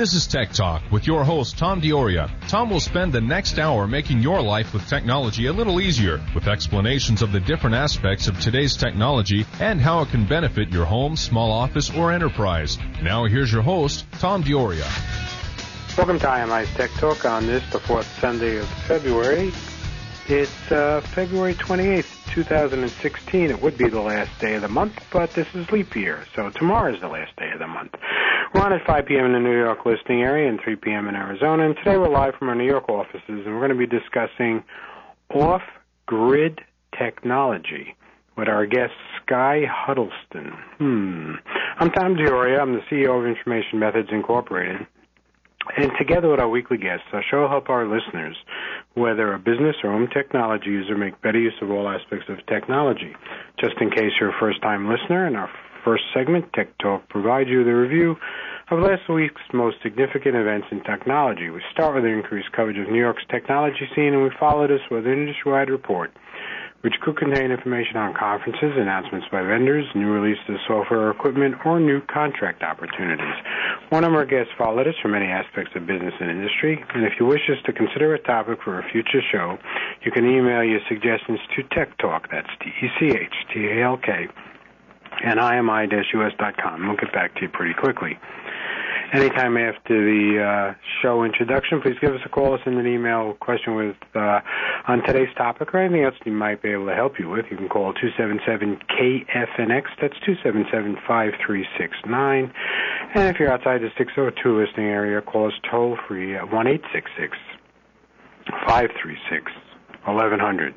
This is Tech Talk with your host, Tom DiOrio. Tom will spend the next hour making your life with technology a little easier with explanations of the different aspects of today's technology and how it can benefit your home, small office, or enterprise. Now here's your host, Tom DiOrio. Welcome to IMI's Tech Talk on this, the fourth Sunday of February. It's uh, February 28th, 2016. It would be the last day of the month, but this is leap year, so tomorrow is the last day of the month. We're on at 5 p.m. in the New York listening area and 3 p.m. in Arizona. And today we're live from our New York offices, and we're going to be discussing off-grid technology with our guest Sky Huddleston. Hmm. I'm Tom DiOrio. I'm the CEO of Information Methods Incorporated. And together with our weekly guests, our show will help our listeners, whether a business or home technology user, make better use of all aspects of technology. Just in case you're a first-time listener, in our first segment, Tech Talk provides you the review of last week's most significant events in technology. We start with an increased coverage of New York's technology scene, and we follow this with an industry-wide report which could contain information on conferences, announcements by vendors, new releases of software or equipment, or new contract opportunities. One of our guests followed us from many aspects of business and industry, and if you wish us to consider a topic for a future show, you can email your suggestions to Tech Talk, that's T-E-C-H-T-A-L-K, and imi-us.com. We'll get back to you pretty quickly anytime after the uh, show introduction, please give us a call, send an email question with uh, on today's topic or anything else we might be able to help you with. You can call 277-KFNX. That's 277-5369. And if you're outside the 602 listening area, call us toll free at 1-866-536 1100.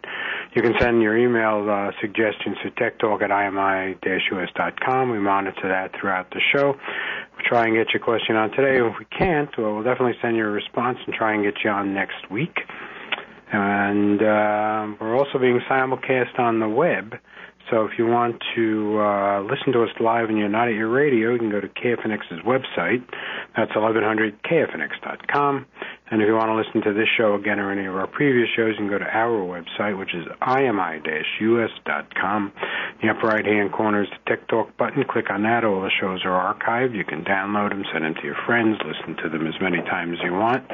You can send your email uh, suggestions to techtalk at imi-us.com. We monitor that throughout the show. We'll try and get your question on today. If we can't, well, we'll definitely send you a response and try and get you on next week. And uh, we're also being simulcast on the web. So if you want to uh, listen to us live and you're not at your radio, you can go to KFNX's website. That's 1100kfnx.com. And if you want to listen to this show again or any of our previous shows, you can go to our website, which is imi-us.com. In the upper right-hand corner is the Tech Talk button. Click on that. All the shows are archived. You can download them, send them to your friends, listen to them as many times as you want.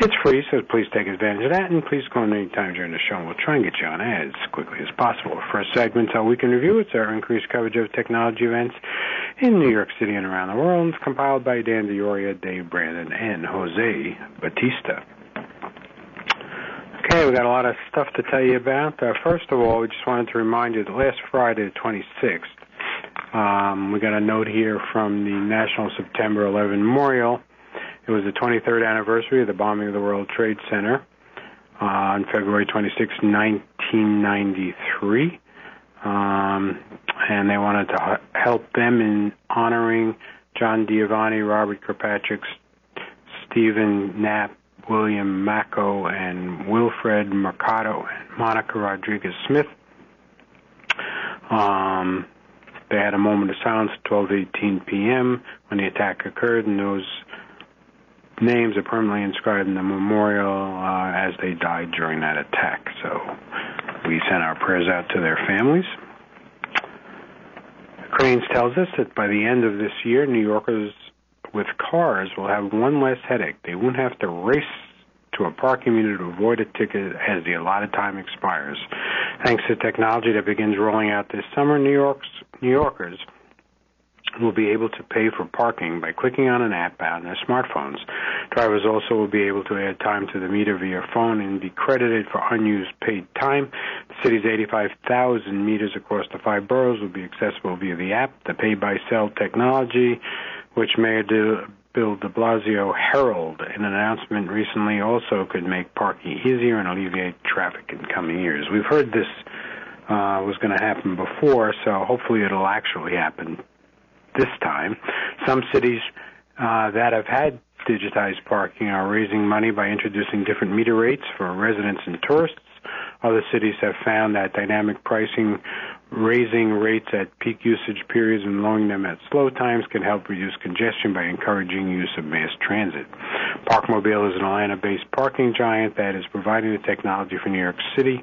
It's free, so please take advantage of that, and please call me anytime during the show, and we'll try and get you on as quickly as possible. First segment, our week in review. It's our increased coverage of technology events in New York City and around the world, compiled by Dan DiOrio, Dave Brandon, and Jose Batista. Okay, we've got a lot of stuff to tell you about. Uh, first of all, we just wanted to remind you that last Friday, the 26th, um, we got a note here from the National September 11 Memorial. It was the 23rd anniversary of the bombing of the World Trade Center uh, on February 26, 1993. Um, and they wanted to help them in honoring John Giovanni, Robert Kirkpatrick, Stephen Knapp, William Mako, and Wilfred Mercado, and Monica Rodriguez Smith. Um, they had a moment of silence at 12:18 p.m. when the attack occurred, and those names are permanently inscribed in the memorial uh, as they died during that attack. So we send our prayers out to their families. Crain's tells us that by the end of this year, New Yorkers with cars will have one less headache. They won't have to race to a parking meter to avoid a ticket as the allotted time expires. Thanks to technology that begins rolling out this summer, New York's New Yorkers will be able to pay for parking by clicking on an app on their smartphones. Drivers also will be able to add time to the meter via phone and be credited for unused paid time. The city's 85,000 meters across the five boroughs will be accessible via the app. The pay by cell technology, which Mayor de Bill de Blasio heralded in an announcement recently, also could make parking easier and alleviate traffic in coming years. We've heard this uh, was going to happen before, so hopefully it'll actually happen this time. Some cities uh, that have had digitized parking are raising money by introducing different meter rates for residents and tourists. Other cities have found that dynamic pricing, raising rates at peak usage periods and lowering them at slow times can help reduce congestion by encouraging use of mass transit. Parkmobile is an Atlanta-based parking giant that is providing the technology for New York City.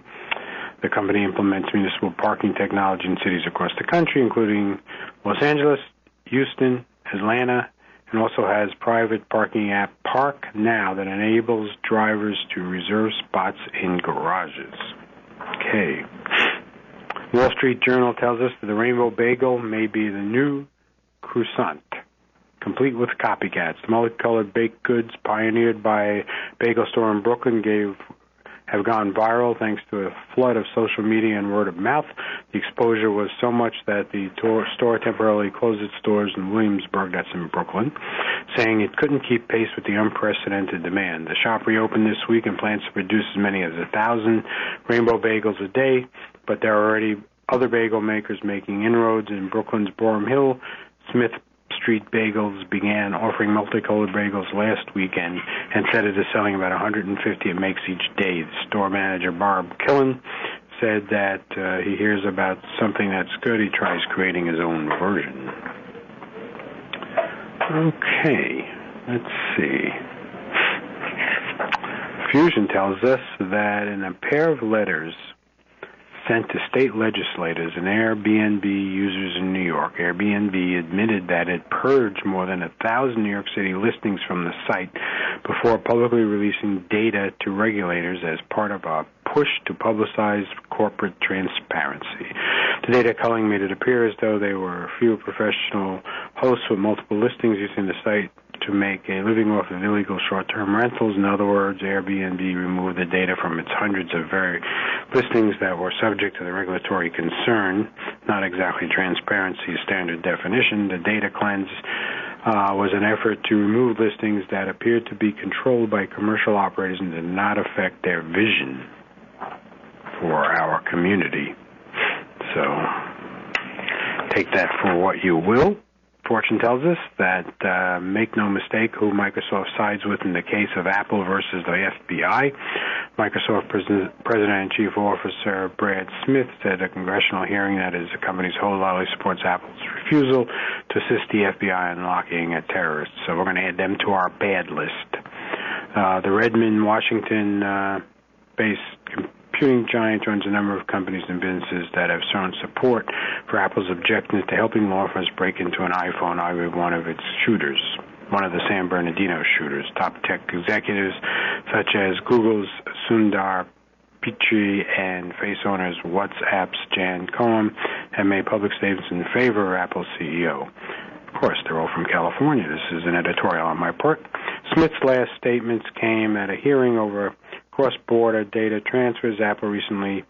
The company implements municipal parking technology in cities across the country, including Los Angeles, Houston, Atlanta, and also has private parking app Park Now that enables drivers to reserve spots in garages. Okay. Wall Street Journal tells us that the Rainbow Bagel may be the new croissant, complete with copycats. The multicolored baked goods pioneered by a bagel store in Brooklyn gave have gone viral thanks to a flood of social media and word of mouth. The exposure was so much that the store temporarily closed its doors in Williamsburg, that's in Brooklyn, saying it couldn't keep pace with the unprecedented demand. The shop reopened this week and plans to produce as many as a thousand rainbow bagels a day, but there are already other bagel makers making inroads in Brooklyn's Boerum Hill, Smith Street Bagels began offering multicolored bagels last weekend and said it is selling about 150 it makes each day. The store manager, Barb Killen, said that uh, he hears about something that's good, he tries creating his own version. Okay, let's see. Fusion tells us that in a pair of letters sent to state legislators and Airbnb users in New York. Airbnb admitted that it purged more than a thousand New York City listings from the site before publicly releasing data to regulators as part of a push to publicize corporate transparency. The data culling made it appear as though there were few professional hosts with multiple listings using the site to make a living off of illegal short-term rentals. In other words, Airbnb removed the data from its hundreds of very listings that were subject to the regulatory concern. Not exactly transparency standard definition. The data cleanse uh, was an effort to remove listings that appeared to be controlled by commercial operators and did not affect their vision for our community. So take that for what you will. Fortune tells us that uh, make no mistake who Microsoft sides with in the case of Apple versus the FBI. Microsoft President, President and Chief Officer Brad Smith said at a congressional hearing that his company's wholeheartedly supports Apple's refusal to assist the FBI in locking a terrorist. So we're going to add them to our bad list. Uh, the Redmond, Washington uh, based computing giant owns a number of companies and businesses that have shown support for Apple's objections to helping law firms break into an iPhone, argued one of its shooters, one of the San Bernardino shooters. Top tech executives such as Google's Sundar Pichai and Face owners WhatsApp's Jan Koum have made public statements in favor of Apple's CEO. Of course, they're all from California. This is an editorial on my part. Smith's last statements came at a hearing over cross-border data transfers. Apple recently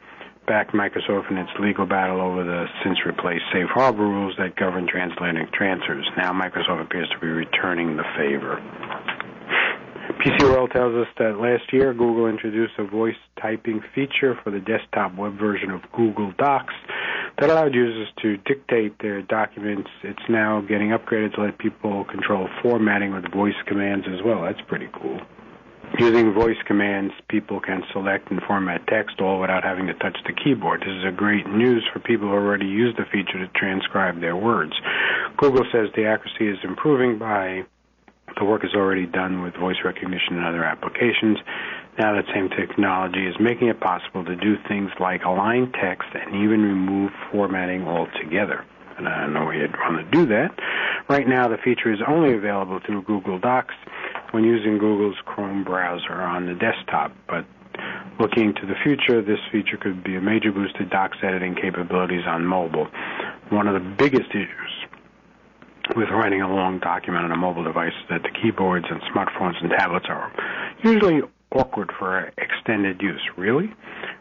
backed Microsoft in its legal battle over the since replaced safe harbor rules that govern transatlantic transfers. Now Microsoft appears to be returning the favor. PC World tells us that last year Google introduced a voice typing feature for the desktop web version of Google Docs that allowed users to dictate their documents. It's now getting upgraded to let people control formatting with voice commands as well. That's pretty cool. Using voice commands, people can select and format text all without having to touch the keyboard. This is a great news for people who already use the feature to transcribe their words. Google says the accuracy is improving by the work is already done with voice recognition and other applications. Now that same technology is making it possible to do things like align text and even remove formatting altogether. And I know you'd want to do that. Right now, the feature is only available through Google Docs when using Google's Chrome browser on the desktop, but looking to the future, this feature could be a major boost to docs editing capabilities on mobile. One of the biggest issues with writing a long document on a mobile device is that the keyboards and smartphones and tablets are usually awkward for extended use. Really?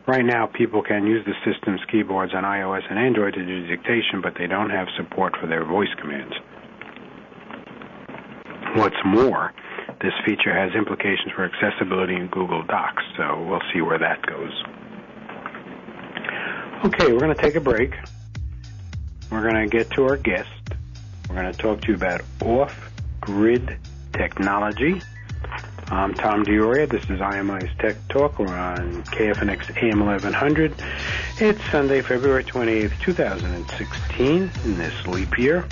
Right now, people can use the system's keyboards on iOS and Android to do dictation, but they don't have support for their voice commands. What's more, this feature has implications for accessibility in Google Docs, so we'll see where that goes. Okay, we're going to take a break. We're going to get to our guest. We're going to talk to you about off-grid technology. I'm Tom DiOrio. This is IMI's Tech Talk. We're on KFNX AM 1100. It's Sunday, February 28th, 2016, in this leap year.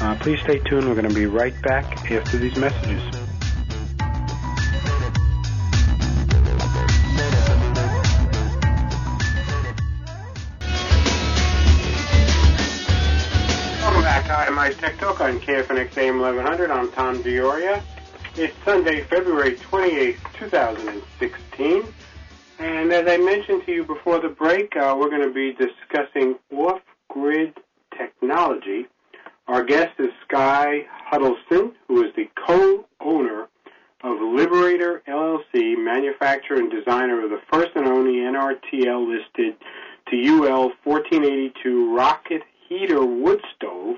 Uh, please stay tuned. We're going to be right back after these messages. IMI Tech Talk on KFNX AM 1100. I'm Tom DiOrio. It's Sunday, February 28th, 2016. And as I mentioned to you before the break, uh, we're going to be discussing off-grid technology. Our guest is Sky Huddleston, who is the co-owner of Liberator LLC, manufacturer and designer of the first and only NRTL listed to UL 1482 rocket heater wood stove,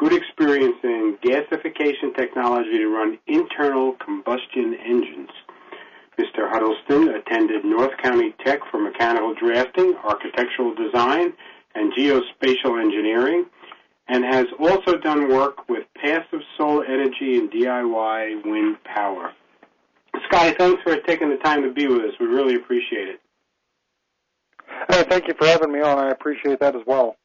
good experience in gasification technology to run internal combustion engines. Mr. Huddleston attended North County Tech for mechanical drafting, architectural design, and geospatial engineering, and has also done work with passive solar energy and DIY wind power. Sky, thanks for taking the time to be with us. We really appreciate it. Hey, thank you for having me on. I appreciate that as well.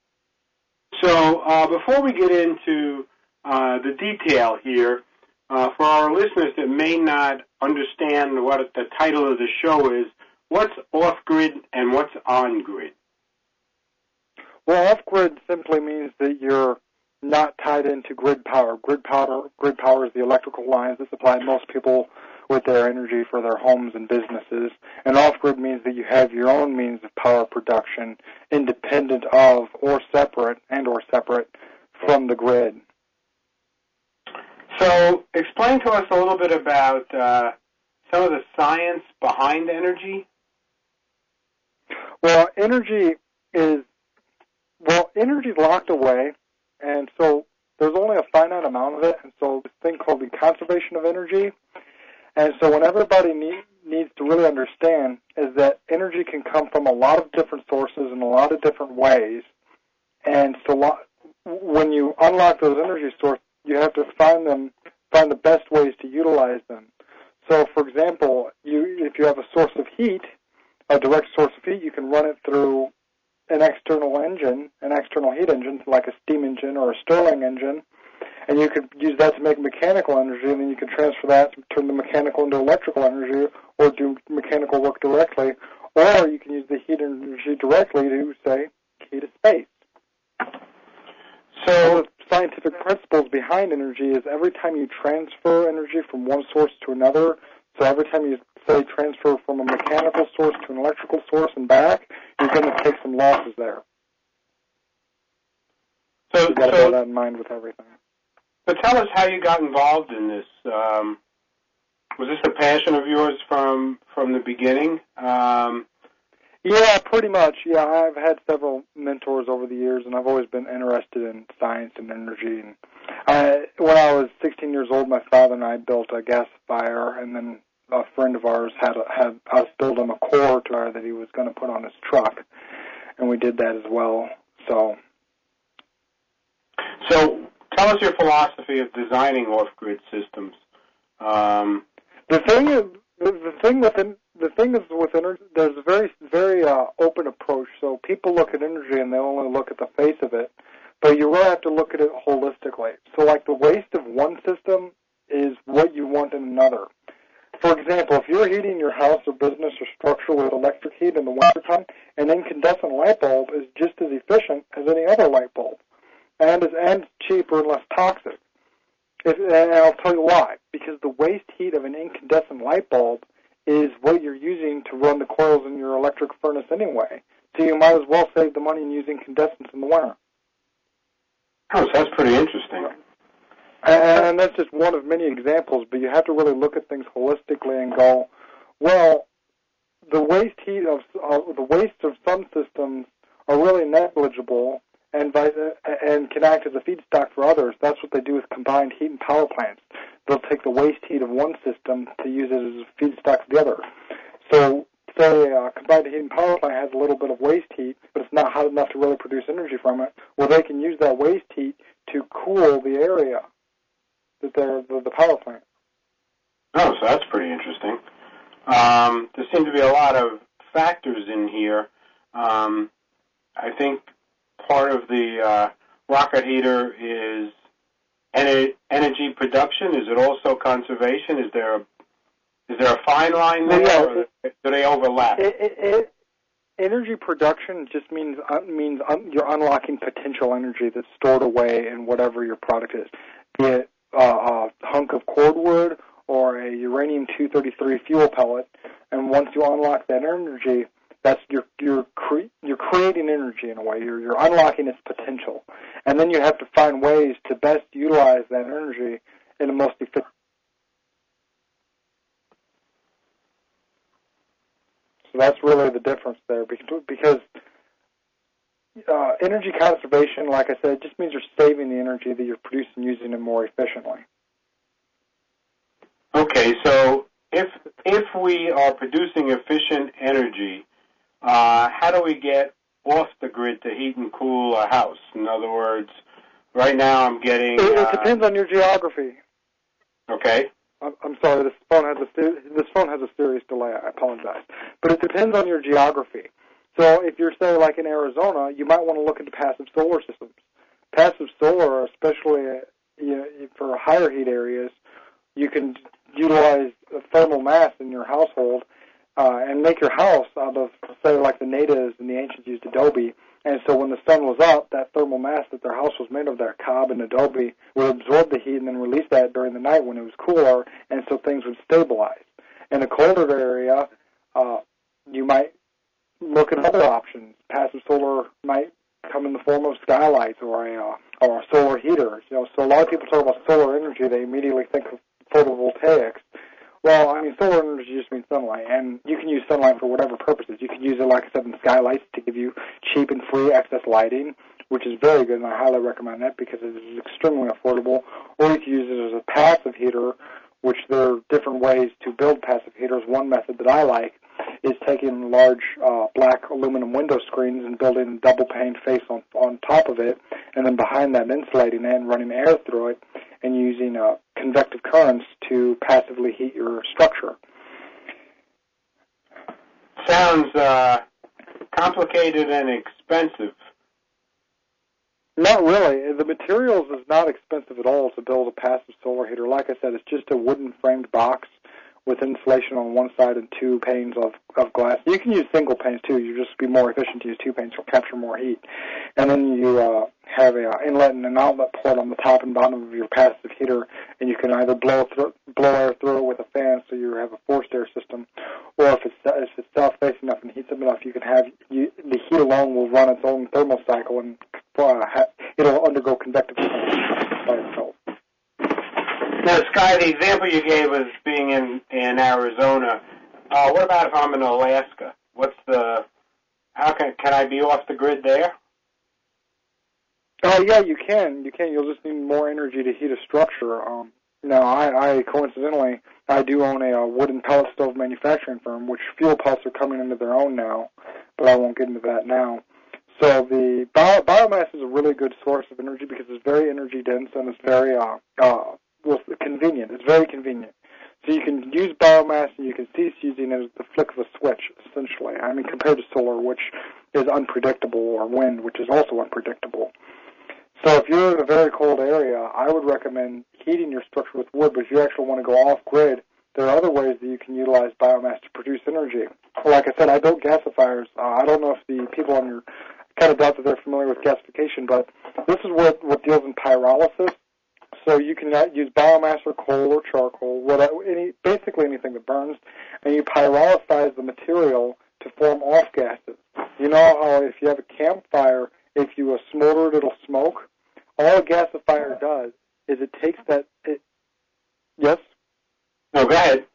So, uh, before we get into uh, the detail here, uh, for our listeners that may not understand what the title of the show is, what's off grid and what's on grid? Well, off grid simply means that you're not tied into grid power. Grid power, grid power is the electrical lines that supply most people with their energy for their homes and businesses. And off-grid means that you have your own means of power production independent of or separate and or separate from the grid. So explain to us a little bit about uh, some of the science behind energy. Well, energy is well, energy is locked away, and so there's only a finite amount of it, and so this thing called the conservation of energy and so what everybody need, needs to really understand is that energy can come from a lot of different sources in a lot of different ways. And so when you unlock those energy sources, you have to find them, find the best ways to utilize them. So for example, you, if you have a source of heat, a direct source of heat, you can run it through an external engine, an external heat engine, like a steam engine or a Stirling engine, and you could use that to make mechanical energy, and then you could transfer that, to turn the mechanical into electrical energy, or do mechanical work directly, or you can use the heat energy directly to, say, heat a space. So the scientific principles behind energy is every time you transfer energy from one source to another, so every time you say transfer from a mechanical source to an electrical source and back, you're going to take some losses there. So, you got to so, bear that in mind with everything. So tell us how you got involved in this. Um, was this a passion of yours from from the beginning? Um, yeah, pretty much. Yeah, I've had several mentors over the years, and I've always been interested in science and energy. And I, when I was 16 years old, my father and I built a gasifier, and then a friend of ours had a, had us build him a core to that he was going to put on his truck, and we did that as well. So. So tell us your philosophy of designing off-grid systems. Um, the thing is, the thing within the thing is with energy, there's a very very uh, open approach. So people look at energy and they only look at the face of it, but you really have to look at it holistically. So like the waste of one system is what you want in another. For example, if you're heating your house or business or structure with electric heat in the wintertime, an incandescent light bulb is just as efficient as any other light bulb and is and cheaper and less toxic. If, and I'll tell you why. Because the waste heat of an incandescent light bulb is what you're using to run the coils in your electric furnace anyway. So you might as well save the money in using incandescents in the winter. Oh, that's pretty interesting. And that's just one of many examples, but you have to really look at things holistically and go, well, the waste heat of uh, the waste of some systems are really negligible and and can act as a feedstock for others. That's what they do with combined heat and power plants. They'll take the waste heat of one system to use it as a feedstock for the other. So, say a combined heat and power plant has a little bit of waste heat, but it's not hot enough to really produce energy from it. Well, they can use that waste heat to cool the area that they're the, the power plant. Oh, so that's pretty interesting. Um, there seem to be a lot of factors in here. Um, I think part of the uh, rocket heater is energy production? Is it also conservation? Is there a is there a fine line there, yeah, or do they overlap? It, it, energy production just means uh, means un, you're unlocking potential energy that's stored away in whatever your product is, be it uh, a hunk of cordwood or a uranium 233 fuel pellet. And once you unlock that energy, that's you're you're cre- you're creating energy in a way. You're you're unlocking its potential, and then you have to find ways to best utilize that energy in the most efficient. So that's really the difference there, because uh, energy conservation, like I said, just means you're saving the energy that you're producing, using it more efficiently. Okay, so if if we are producing efficient energy, uh, how do we get off the grid to heat and cool a house? In other words, right now I'm getting. It, it depends on your geography. Okay. I'm, I'm sorry, this phone has a this phone has a serious delay. I apologize, but it depends on your geography. So if you're say like in Arizona, you might want to look into passive solar systems. Passive solar, especially you know, for higher heat areas, you can utilize thermal mass in your household uh, and make your house out of, say, like the natives and the ancients used adobe. And so when the sun was up, that thermal mass that their house was made of, that cob and adobe, would absorb the heat and then release that during the night when it was cooler, and so things would stabilize. In a colder area, uh, you might look at other options. Passive solar might come in the form of skylights or a uh, or a solar heater. You know, so a lot of people talk about solar energy, they immediately think of photovoltaics. Well, I mean, solar energy just means sunlight, and you can use sunlight for whatever purposes. You can use it, like I said, in skylights to give you cheap and free excess lighting, which is very good, and I highly recommend that because it is extremely affordable. Or you can use it as a passive heater, which there are different ways to build passive heaters. One method that I like is taking large uh, black aluminum window screens and building a double pane face on on top of it, and then behind that insulating it and running air through it, and using uh, convective currents to passively heat your structure. Sounds uh, complicated and expensive. Not really. The materials is not expensive at all to build a passive solar heater. Like I said, it's just a wooden framed box with insulation on one side and two panes of, of glass. You can use single panes too. You just be more efficient to use two panes. You'll capture more heat. And then you uh, have a uh, inlet and an outlet port on the top and bottom of your passive heater, and you can either blow through, blow air through it with a fan, so you have a forced air system, or if it's if it's south facing enough and heats up enough, you can have you, the heat alone will run its own thermal cycle and uh, it'll undergo convective by itself. Now, Sky, the example you gave was being in in Arizona. Uh, what about if I'm in Alaska? What's the how can can I be off the grid there? Uh, yeah, you can. You can. You'll just need more energy to heat a structure. Um, now, I, I coincidentally I do own a, a wooden pellet stove manufacturing firm, which fuel pellets are coming into their own now, but I won't get into that now. So the bio, biomass is a really good source of energy because it's very energy dense and it's very uh, uh, well, convenient. It's very convenient. So you can use biomass and you can cease using it at the flick of a switch, essentially. I mean, compared to solar, which is unpredictable, or wind, which is also unpredictable. So if you're in a very cold area, I would recommend heating your structure with wood, but if you actually want to go off grid, there are other ways that you can utilize biomass to produce energy. Like I said, I built gasifiers. Uh, I don't know if the people on your kind of doubt that they're familiar with gasification, but this is what, what deals in pyrolysis. So you can use biomass or coal or charcoal, whatever, any, basically anything that burns, and you pyrolyze the material to form off gases. You know how if you have a campfire, if you smolder it, it'll smoke. All a gasifier does is it takes that. It, yes. No, go ahead.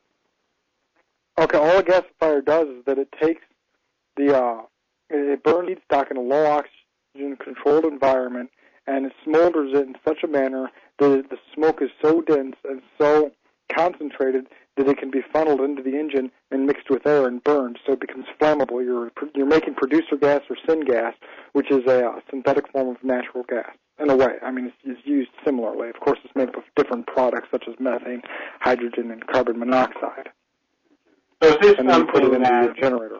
Okay, all a gasifier does is that it takes the uh, it burns feedstock in a low oxygen controlled environment and it smolders it in such a manner that the smoke is so dense and so concentrated that it can be funneled into the engine and mixed with air and burned, so it becomes flammable. You're you're making producer gas or syngas, which is a uh, synthetic form of natural gas. In a way, I mean, it's, it's used similarly. Of course, it's made up of different products such as methane, hydrogen, and carbon monoxide. So is this and something that,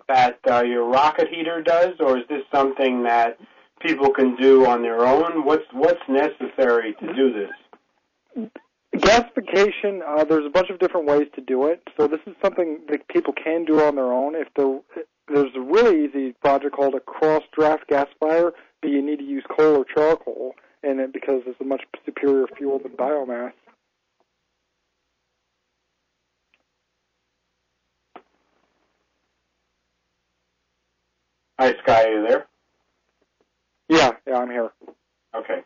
that uh, your rocket heater does, or is this something that people can do on their own? What's what's necessary to do this? Gasification, uh, there's a bunch of different ways to do it. So this is something that people can do on their own. If there's a really easy project called a cross draft gasifier, but you need to use coal or charcoal in it because it's a much superior fuel than biomass. Hi, Sky, are you there? Yeah, yeah, I'm here. Okay.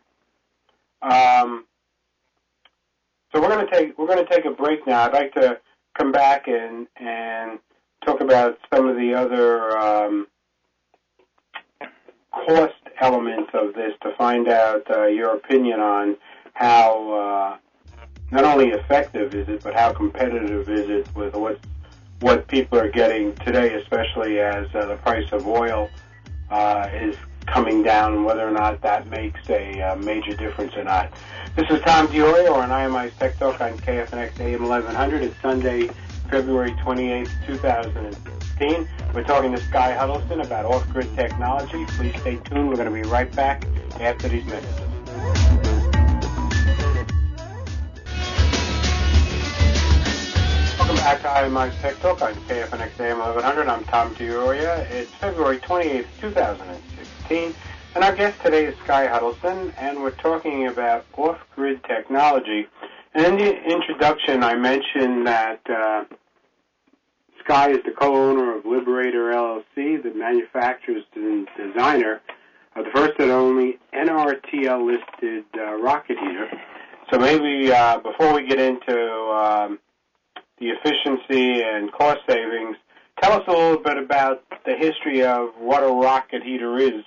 Um, so we're going to take we're going to take a break now. I'd like to come back and and talk about some of the other um, cost elements of this to find out uh, your opinion on how uh, not only effective is it, but how competitive is it with what what people are getting today, especially as uh, the price of oil uh, is coming down, whether or not that makes a uh, major difference or not. This is Tom DiOrio on IMI's Tech Talk on KFNX AM 1100. It's Sunday, February 28th, 2016. We're talking to Sky Huddleston about off-grid technology. Please stay tuned. We're going to be right back after these messages. Welcome back to IMI's Tech Talk on KFNX AM 1100. I'm Tom DiOrio. It's February 28th, 2016. And our guest today is Sky Huddleston, and we're talking about off-grid technology. And in the introduction, I mentioned that uh, Sky is the co-owner of Liberator LLC, the manufacturer and designer of the first and only NRTL-listed uh, rocket heater. So maybe uh, before we get into um, the efficiency and cost savings, tell us a little bit about the history of what a rocket heater is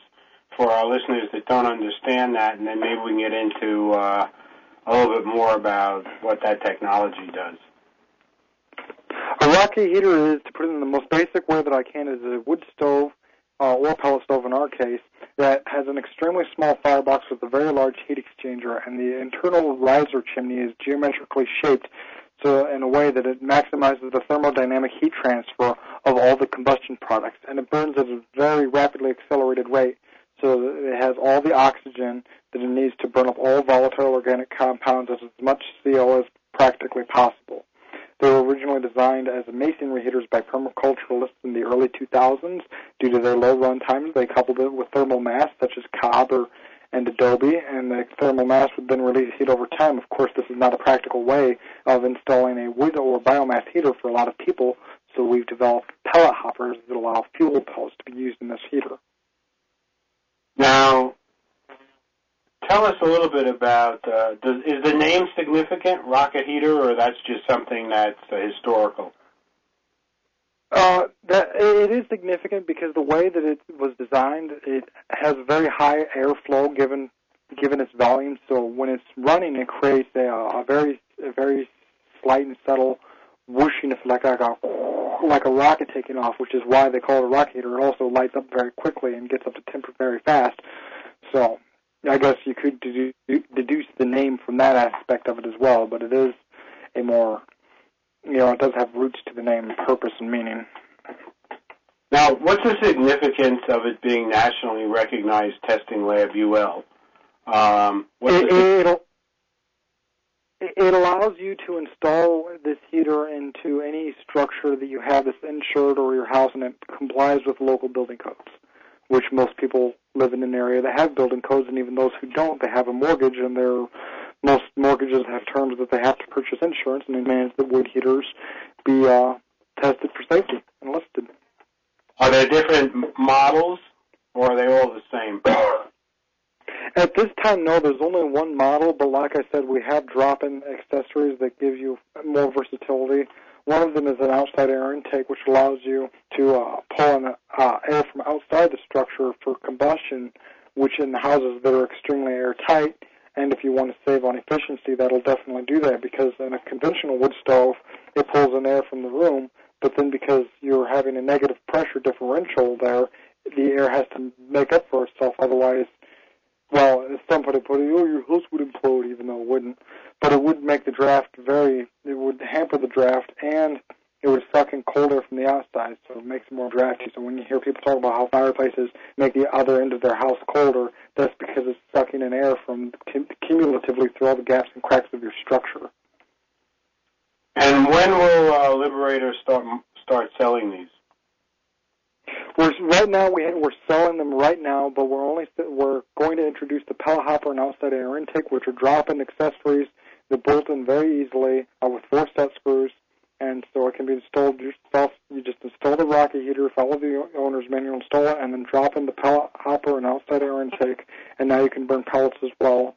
for our listeners that don't understand that, and then maybe we can get into uh, a little bit more about what that technology does. A rocket heater is, to put it in the most basic way that I can, is a wood stove uh, or pellet stove in our case that has an extremely small firebox with a very large heat exchanger, and the internal riser chimney is geometrically shaped so in a way that it maximizes the thermodynamic heat transfer of all the combustion products, and it burns at a very rapidly accelerated rate so that it has all the oxygen that it needs to burn up all volatile organic compounds as much CO as practically possible. They were originally designed as masonry heaters by permaculturalists in the early 2000s. Due to their low run times, they coupled it with thermal mass, such as cob or, and adobe, and the thermal mass would then release heat over time. Of course, this is not a practical way of installing a wood or biomass heater for a lot of people, so we've developed pellet hoppers that allow fuel pellets to be used in this heater. Now, tell us a little bit about uh, does, is the name significant, rocket heater, or that's just something that's uh, historical? Uh, that it is significant because the way that it was designed, it has very high airflow given given its volume. So when it's running, it creates a, a very a very slight and subtle whooshing effect, like a like a rocket taking off, which is why they call it a rocket heater. It also lights up very quickly and gets up to temper very fast. So I guess you could deduce, the name from that aspect of it as well, but it is a more, you know, it does have roots to the name, purpose, and meaning. Now, what's the significance of it being nationally recognized testing lab UL? Um, it, it'll, it allows you to install this heater into any structure that you have that's insured or your house, and it complies with local building codes, which most people live in an area that have building codes, and even those who don't, they have a mortgage, and their most mortgages have terms that they have to purchase insurance and demand that wood heaters be uh, tested for safety and listed. Are there different models, or are they all the same? At this time, no. There's only one model, but like I said, we have drop-in accessories that give you more versatility. One of them is an outside air intake, which allows you to uh, pull in uh, air from outside the structure for combustion, which in houses that are extremely airtight. And if you want to save on efficiency, that'll definitely do that because in a conventional wood stove, it pulls in air from the room, but then because you're having a negative pressure differential there, the air has to make up for itself. Otherwise, well, as somebody put it, oh, your house would implode, even though it wouldn't. But it would make the draft very, it would hamper the draft, and it would suck in cold air from the outside, so it makes it more drafty. So when you hear people talk about how fireplaces make the other end of their house colder, that's because it's sucking in air from cumulatively through all the gaps and cracks of your structure. And when will uh, Liberator start start selling these? We're right now we we're selling them right now, but we're only we're going to introduce the pellet hopper and outside air intake, which are drop-in accessories that bolt in very easily uh, with four set screws, and so it can be installed yourself. You just install the rocket heater, follow the owner's manual, install it, and then drop in the pellet hopper and outside air intake, and now you can burn pellets as well.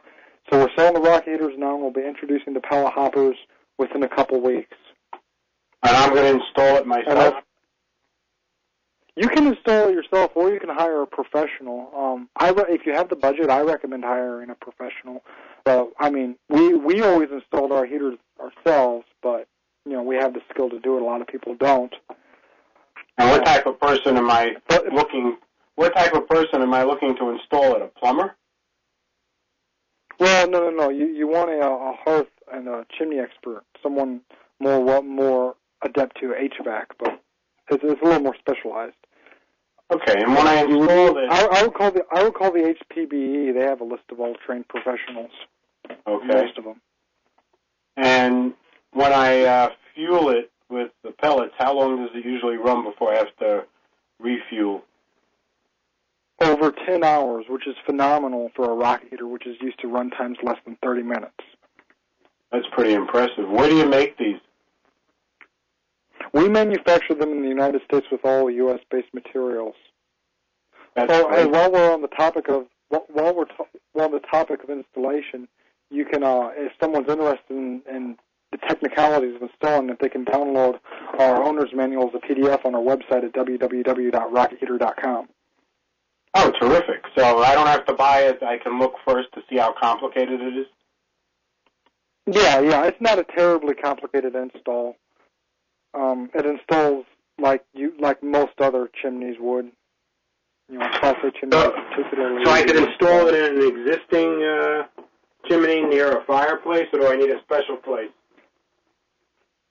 So we're selling the rocket heaters now, and we'll be introducing the pellet hoppers within a couple weeks. And I'm going to install it myself. You can install it yourself, or you can hire a professional. Um, I re- if you have the budget, I recommend hiring a professional. But I mean, we we always installed our heaters ourselves, but you know we have the skill to do it. A lot of people don't. And what type of person am I looking? What type of person am I looking to install it? A plumber? Well, no, no, no. You you want a, a hearth and a chimney expert, someone more more adept to HVAC, but it's, it's a little more specialized. Okay, and when I install it, I, I would call the I would call the HPBE. They have a list of all trained professionals. Okay. Most of them. And when I uh, fuel it with the pellets, how long does it usually run before I have to refuel? Over 10 hours, which is phenomenal for a rocket heater, which is used to run times less than 30 minutes. That's pretty impressive. Where do you make these? We manufacture them in the United States with all U.S.-based materials. That's so, great. hey, while we're on the topic of while we're to, while the topic of installation, you can uh, if someone's interested in, in the technicalities of installing it, they can download our owner's manual as a PDF on our website at www.rocketheater.com. Oh, terrific! So I don't have to buy it. I can look first to see how complicated it is. Yeah, yeah, it's not a terribly complicated install. Um, it installs like you like most other chimneys would. You know, class A chimneys So- particularly. So I could install it in an existing uh, chimney near a fireplace, or do I need a special place?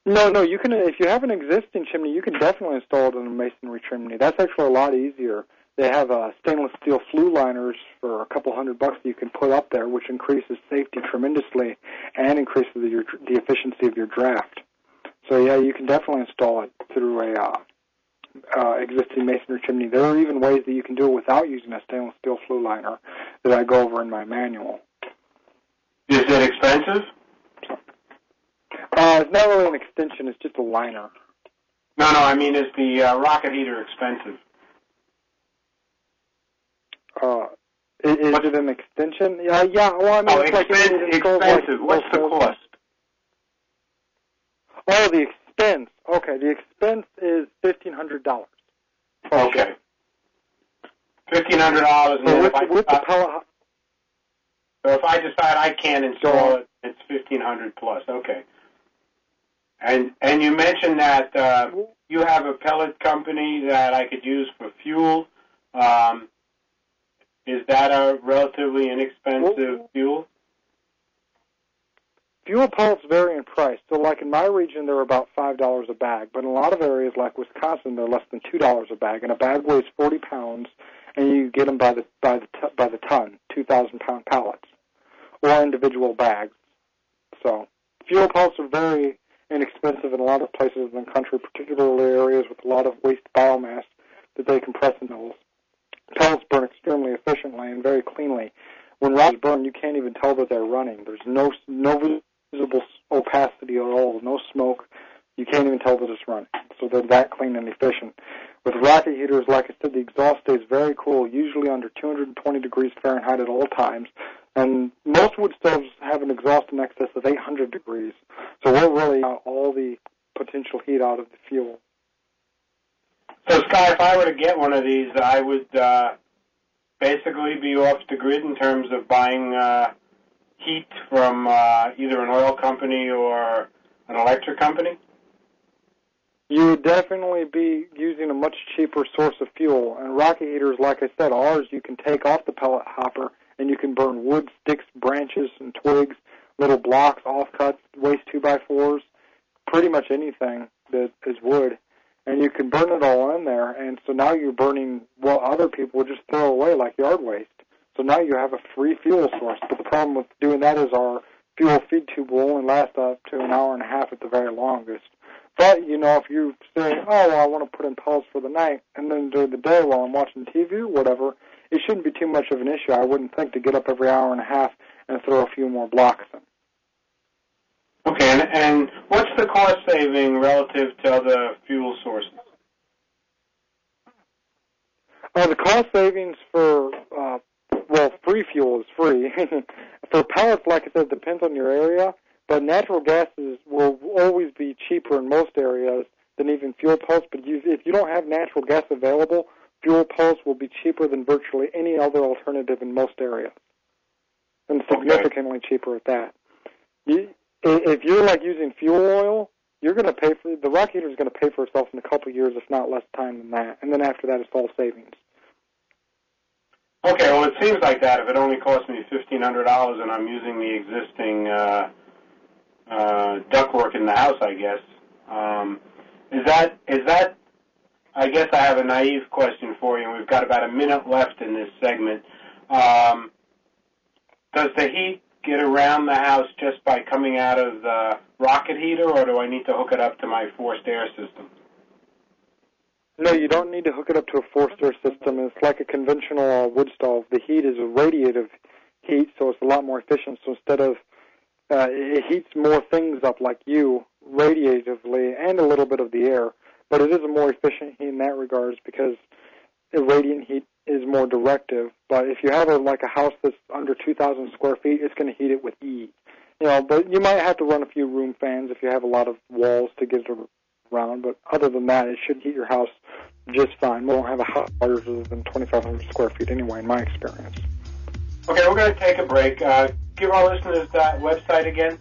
No, no, you can if you have an existing chimney, you can definitely install it in a masonry chimney. That's actually a lot easier. They have uh, stainless steel flue liners for a couple hundred bucks that you can put up there, which increases safety tremendously and increases your, the efficiency of your draft. So yeah, you can definitely install it through a uh, uh, existing masonry chimney. There are even ways that you can do it without using a stainless steel flue liner that I go over in my manual. Is it expensive? Uh, it's not really an extension; it's just a liner. No, no. I mean, is the uh, rocket heater expensive? Uh, is, is it an extension? Yeah, yeah. Well, I mean, Oh, it's like expen- anything that installs, like, expensive. What's the cost? Oh, the expense. Okay, the expense is fifteen hundred dollars. Okay. Fifteen hundred dollars, So with, if I with the so if I decide I can't install it, it's fifteen hundred plus. Okay. And and you mentioned that uh, you have a pellet company that I could use for fuel. Um, is that a relatively inexpensive Well- fuel? Fuel pellets vary in price. So, like in my region, they're about five dollars a bag, but in a lot of areas, like Wisconsin, they're less than two dollars a bag. And a bag weighs forty pounds, and you get them by the by the by the ton, two thousand pound pallets, or individual bags. So, fuel pellets are very inexpensive in a lot of places in the country, particularly areas with a lot of waste biomass that they compress in mills. Pellets burn extremely efficiently and very cleanly. When rods burn, you can't even tell that they're running. There's no no visible opacity at all, no smoke. You can't even tell that it's running. So they're that clean and efficient. With rocket heaters, like I said, the exhaust stays very cool, usually under 220 degrees Fahrenheit at all times. And most wood stoves have an exhaust in excess of 800 degrees. So we're really out all the potential heat out of the fuel. So, Sky, if I were to get one of these, I would uh, basically be off the grid in terms of buying uh, heat from uh, either an oil company or an electric company. You would definitely be using a much cheaper source of fuel. And rocket heaters, like I said, ours you can take off the pellet hopper and you can burn wood, sticks, branches, and twigs, little blocks, offcuts, waste two by fours, pretty much anything that is wood. And you can burn it all in there. And so now you're burning what other people would just throw away like yard waste. So now you have a free fuel source. But the problem with doing that is our fuel feed tube will only last up to an hour and a half at the very longest But you know, if you say, "Oh, well, I want to put in pellets for the night," and then during the day while I'm watching TV or whatever, it shouldn't be too much of an issue. I wouldn't think to get up every hour and a half and throw a few more blocks in. Okay, and, and what's the cost saving relative to other fuel sources? Uh, the cost savings for uh, well, free fuel is free. for pellets, like I said, it depends on your area. But natural gases will always be cheaper in most areas than even fuel pellets. But you, if you don't have natural gas available, fuel pellets will be cheaper than virtually any other alternative in most areas, and significantly okay. cheaper at that. You, if you're like using fuel oil, you're going to pay for the rocket heater is going to pay for itself in a couple of years, if not less time than that. And then after that, it's all savings. Okay, well, it seems like that. If it only costs me fifteen hundred dollars and I'm using the existing uh, uh, ductwork in the house, I guess. Um, is that is that? I guess I have a naive question for you. We've got about a minute left in this segment. Um, does the heat get around the house just by coming out of the rocket heater, or do I need to hook it up to my forced air system? No, you don't need to hook it up to a forced air system. It's like a conventional uh, wood stove. The heat is radiative heat, so it's a lot more efficient. So instead of uh, it heats more things up like you radiatively and a little bit of the air, but it is a more efficient heat in that regards because the radiant heat is more directive. But if you have a like a house that's under 2,000 square feet, it's going to heat it with ease. You know, but you might have to run a few room fans if you have a lot of walls to get it around. But other than that, it should heat your house just fine. We won't have a house larger than 2,500 square feet anyway, in my experience. Okay, we're going to take a break. Uh, give our listeners that website again.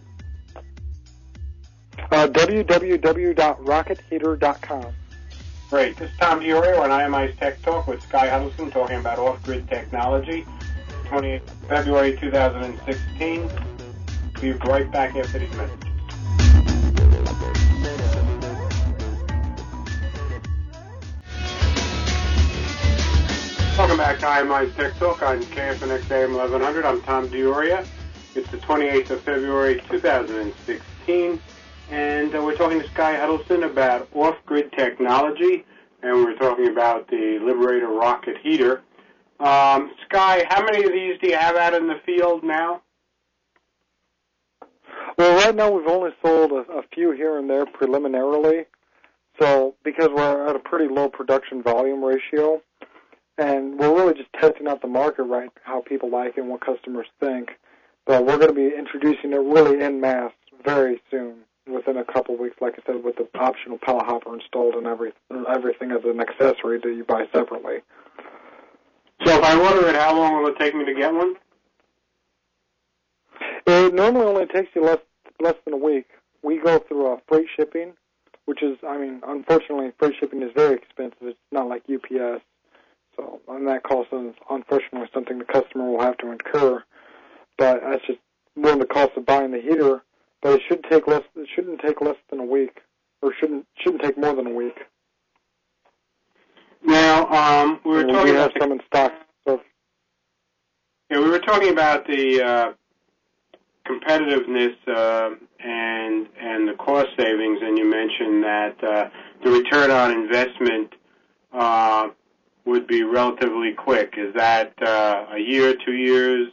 Uh, www.rocketheater.com. Great. This is Tom DiOrio on IMI's Tech Talk with Sky Huddleston talking about off-grid technology. 20th February 2016. We'll be right back after these messages. Welcome back to IMI's Tech Talk on KFNX AM 1100. I'm Tom DiOrio. It's the 28th of February 2016 and uh, we're talking to Sky Huddleston about off-grid technology, and we're talking about the Liberator rocket heater. Um, Sky, how many of these do you have out in the field now? Well, right now we've only sold a, a few here and there preliminarily. So because we're at a pretty low production volume ratio, and we're really just testing out the market right, how people like it and what customers think. But we're going to be introducing it really in mass very soon within a couple of weeks, like I said, with the optional pellet hopper installed and every, everything as an accessory that you buy separately. So if I order it, how long will it take me to get one? It normally only takes you less less than a week. We go through a freight shipping, which is, I mean, unfortunately, freight shipping is very expensive. It's not like UPS. So, and that cost is unfortunately something the customer will have to incur. But that's just one of the costs of buying the heater but it should take less. It shouldn't take less than a week, or shouldn't shouldn't take more than a week. Now, um, we were and talking we have about some in stock. So. Yeah, we were talking about the uh, competitiveness uh, and and the cost savings, and you mentioned that uh, the return on investment uh, would be relatively quick. Is that uh, a year, two years,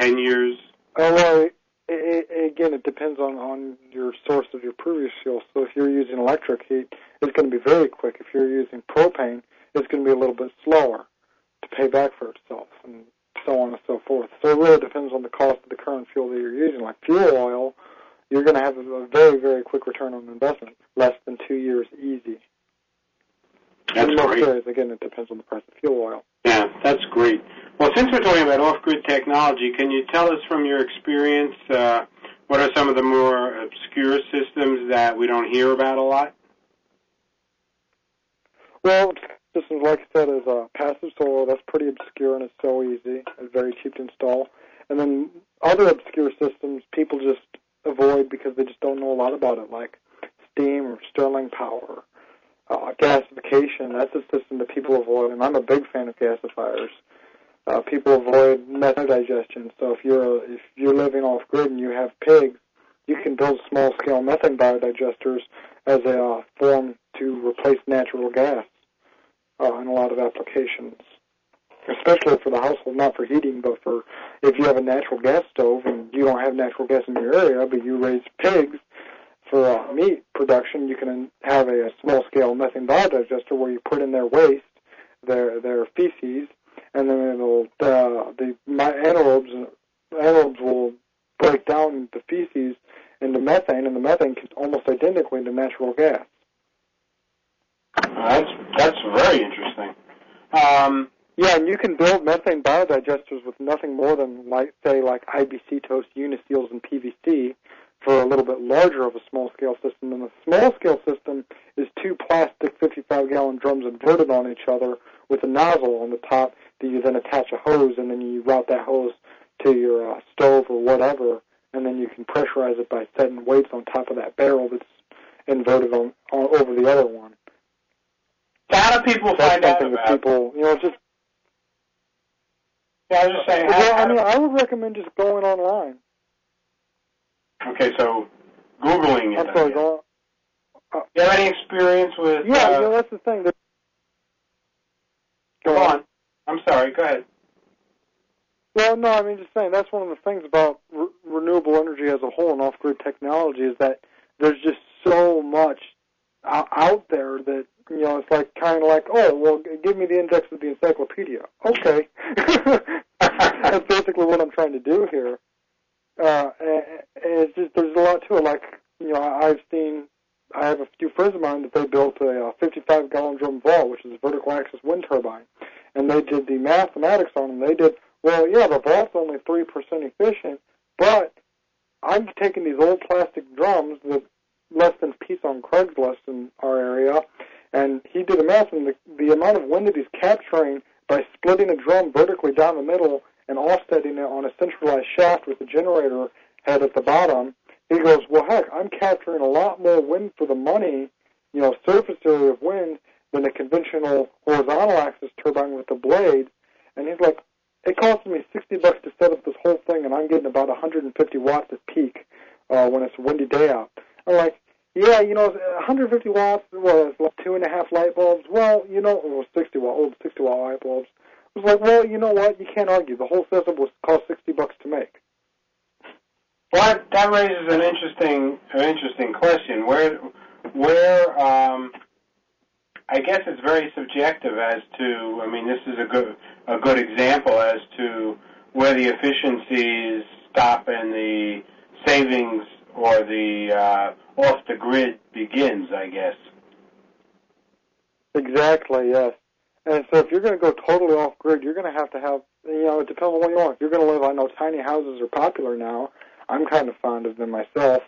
ten years? Oh, well, it, it, again, it depends on on your source of your previous fuel. So if you're using electric heat, it's going to be very quick. If you're using propane, it's going to be a little bit slower to pay back for itself, and so on and so forth. So it really depends on the cost of the current fuel that you're using. Like fuel oil, you're going to have a very very quick return on investment, less than two years easy. That's most great. again, it depends on the price of fuel oil. Yeah, that's great. Well, since we're talking about off-grid technology, can you tell us from your experience uh, what are some of the more obscure systems that we don't hear about a lot? Well, systems like I said is uh, passive solar. That's pretty obscure and it's so easy. It's very cheap to install. And then other obscure systems people just avoid because they just don't know a lot about it, like steam or Stirling power. Uh, gasification, that's a system that people avoid, and I'm a big fan of gasifiers. Uh, people avoid methane digestion. So if you're if you're living off grid and you have pigs, you can build small scale methane biodigesters as a uh, form to replace natural gas uh, in a lot of applications, especially for the household, not for heating, but for if you have a natural gas stove and you don't have natural gas in your area, but you raise pigs for uh, meat production, you can have a, a small-scale methane biodigester where you put in their waste, their their feces, and then it'll uh, the anaerobes anaerobes will break down the feces into methane, and the methane can almost identically to natural gas. That's that's very interesting. Um, yeah, and you can build methane biodigesters with nothing more than, like, say, like IBC totes uniseals and PVC for a little bit larger of a small scale system. And the small scale system is two plastic 55 gallon drums inverted on each other with a nozzle on the top that you then attach a hose and then you route that hose to your uh, stove or whatever, and then you can pressurize it by setting weights on top of that barrel that's inverted on, on over the other one. how do people That's find out about? that people, you know, just yeah, I was just saying. How, well, I mean, I would recommend just going online. Okay, so googling it. I'm sorry, guess. going. You have any experience with? Yeah, uh, you know, that's the thing. That, go on. I'm sorry. Go ahead. Well, no, I mean, just saying that's one of the things about re- renewable energy as a whole and off-grid technology is that there's just so much out there that you know it's like kind of like, oh, well, give me the index of the encyclopedia. Okay, that's basically what I'm trying to do here. Uh, and, and it's just there's a lot to it. Like you know, I've seen. I have a few friends of mine that they built a uh, 55 gallon drum VAWT, which is a vertical axis wind turbine, and they did the mathematics on them. They did well, yeah, the VAWT's only three percent efficient, but I'm taking these old plastic drums that less than piece on Craigslist in our area, and he did the math, and the, the amount of wind that he's capturing by splitting a drum vertically down the middle and offsetting it on a centralized shaft with a generator head at the bottom. He goes, well, heck, I'm capturing a lot more wind for the money, you know, surface area of wind than a conventional horizontal axis turbine with the blades. And he's like, it cost me 60 bucks to set up this whole thing, and I'm getting about 150 watts at peak uh, when it's a windy day out. I'm like, yeah, you know, 150 watts was like two and a half light bulbs. Well, you know, it was 60 watt, old 60 watt light bulbs. I was like, well, you know what? You can't argue. The whole system was cost 60 bucks to make. Well, that, that raises an interesting, an interesting question. Where, where, um, I guess it's very subjective as to. I mean, this is a good, a good example as to where the efficiencies stop and the savings or the uh, off the grid begins. I guess. Exactly, yes. And so if you're going to go totally off grid, you're going to have to have, you know, it depends on what you want. If you're going to live, I know tiny houses are popular now. I'm kind of fond of them myself.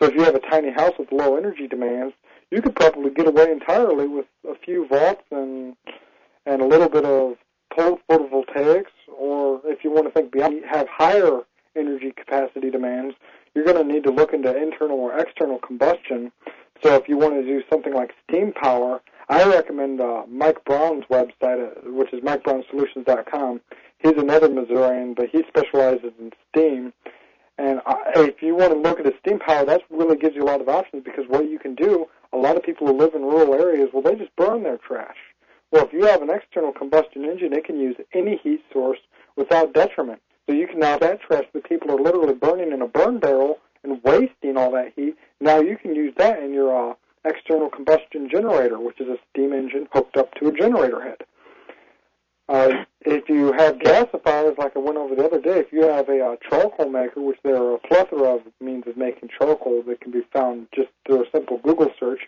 So if you have a tiny house with low energy demands, you could probably get away entirely with a few volts and and a little bit of photovoltaics. Or if you want to think beyond, have higher energy capacity demands, you're going to need to look into internal or external combustion. So if you want to do something like steam power, I recommend uh, Mike Brown's website, uh, which is MikeBrownSolutions.com. He's another Missourian, but he specializes in steam. And I, if you want to look at the steam power, that really gives you a lot of options because what you can do, a lot of people who live in rural areas, well, they just burn their trash. Well, if you have an external combustion engine, it can use any heat source without detriment. So you can now that trash that people are literally burning in a burn barrel and wasting all that heat. Now you can use that in your uh, external combustion generator, which is a steam engine hooked up to a generator head. Uh, if you have gasifiers, like I went over the other day, if you have a uh, charcoal maker, which there are a plethora of means of making charcoal that can be found just through a simple Google search,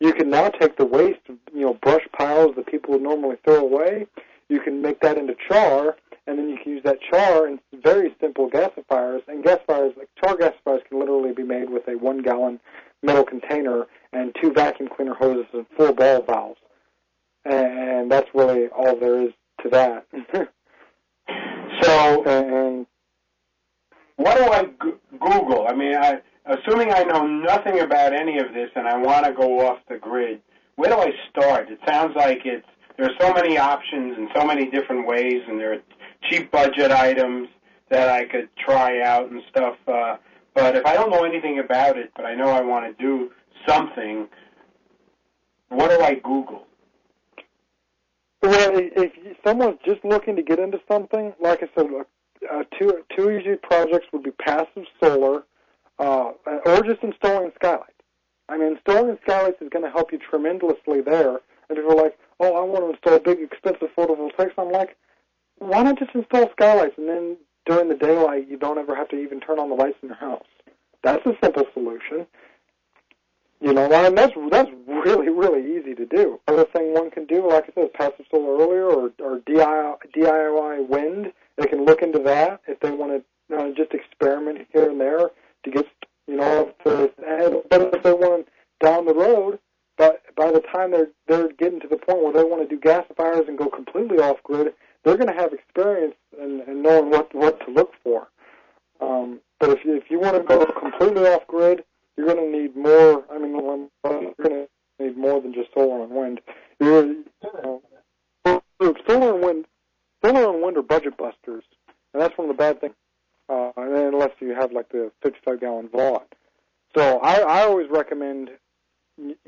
you can now take the waste, you know, brush piles that people would normally throw away. You can make that into char, and then you can use that char in very simple gasifiers. And gasifiers, like char gasifiers, can literally be made with a one-gallon metal container and two vacuum cleaner hoses and four ball valves. And that's really all there is to that. So, and what do I Google? I mean, I, assuming I know nothing about any of this and I want to go off the grid, where do I start? It sounds like it's there are so many options and so many different ways, and there are cheap budget items that I could try out and stuff. Uh, but if I don't know anything about it, but I know I want to do something, what do I Google? Well, if someone's just looking to get into something, like I said, uh, two two easy projects would be passive solar, uh, or just installing skylights. I mean, installing skylights is going to help you tremendously there. And if you're like, oh, I want to install big, expensive photovoltaics, I'm like, why not just install skylights and then during the daylight you don't ever have to even turn on the lights in your house? That's a simple solution. You know, and that's that's really really easy to do. Other thing one can do, like I said, passive solar earlier or or DIY wind. They can look into that if they want to uh, just experiment here and there to get you know. If but if they want down the road, but by the time they're they're getting to the point where they want to do gasifiers and go completely off grid, they're going to have experience and, and knowing what what to look for. Um, but if you, if you want to go completely off grid, you're going to need more. I mean, you're going to need more than just solar and wind. You're, you know, solar and wind, solar and wind are budget busters, and that's one of the bad things. Uh, unless you have like the 55 gallon VAWT. So I, I always recommend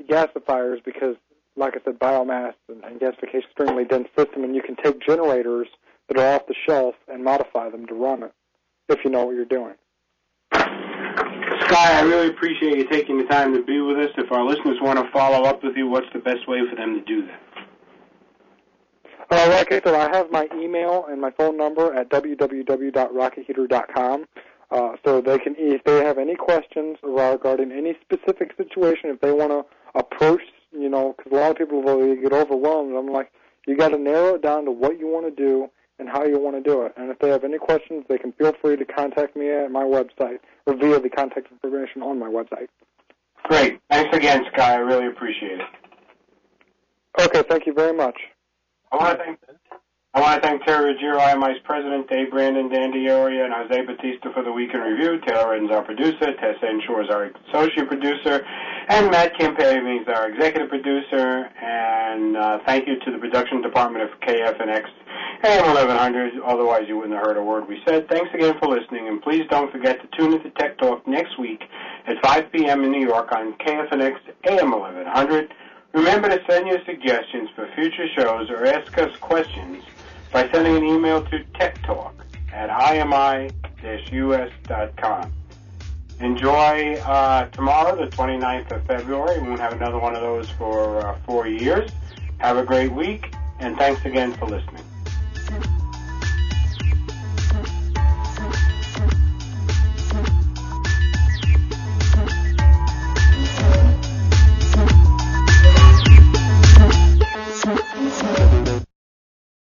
gasifiers because, like I said, biomass and, and gasification, extremely dense system, and you can take generators that are off the shelf and modify them to run it if you know what you're doing. Sky, I really appreciate you taking the time to be with us. If our listeners want to follow up with you, what's the best way for them to do that? Uh, like I said, I have my email and my phone number at www.rocketheater.com. Uh, so they can, if they have any questions regarding any specific situation, if they want to approach, you know, because a lot of people will get overwhelmed. I'm like, you got to narrow it down to what you want to do and how you want to do it. And if they have any questions, they can feel free to contact me at my website or via the contact information on my website. Great. Thanks again, Sky. I really appreciate it. Okay, thank you very much. I want to thank I want to thank Terry Ruggiero, IMI's president, Dave Brandon, Dan D'Auria, and Jose Batista for the weekend review. Taylor Redden's our producer. Tessa Ensure is our associate producer. And Matt Campari is our executive producer. And uh, thank you to the production department of KFNX AM 1100. Otherwise, you wouldn't have heard a word we said. Thanks again for listening. And please don't forget to tune into Tech Talk next week at 5 p.m. in New York on KFNX AM 1100. Remember to send your suggestions for future shows or ask us questions by sending an email to techtalk at imi-us.com. Enjoy uh, tomorrow, the 29th of February. We won't have another one of those for uh, four years. Have a great week, and thanks again for listening.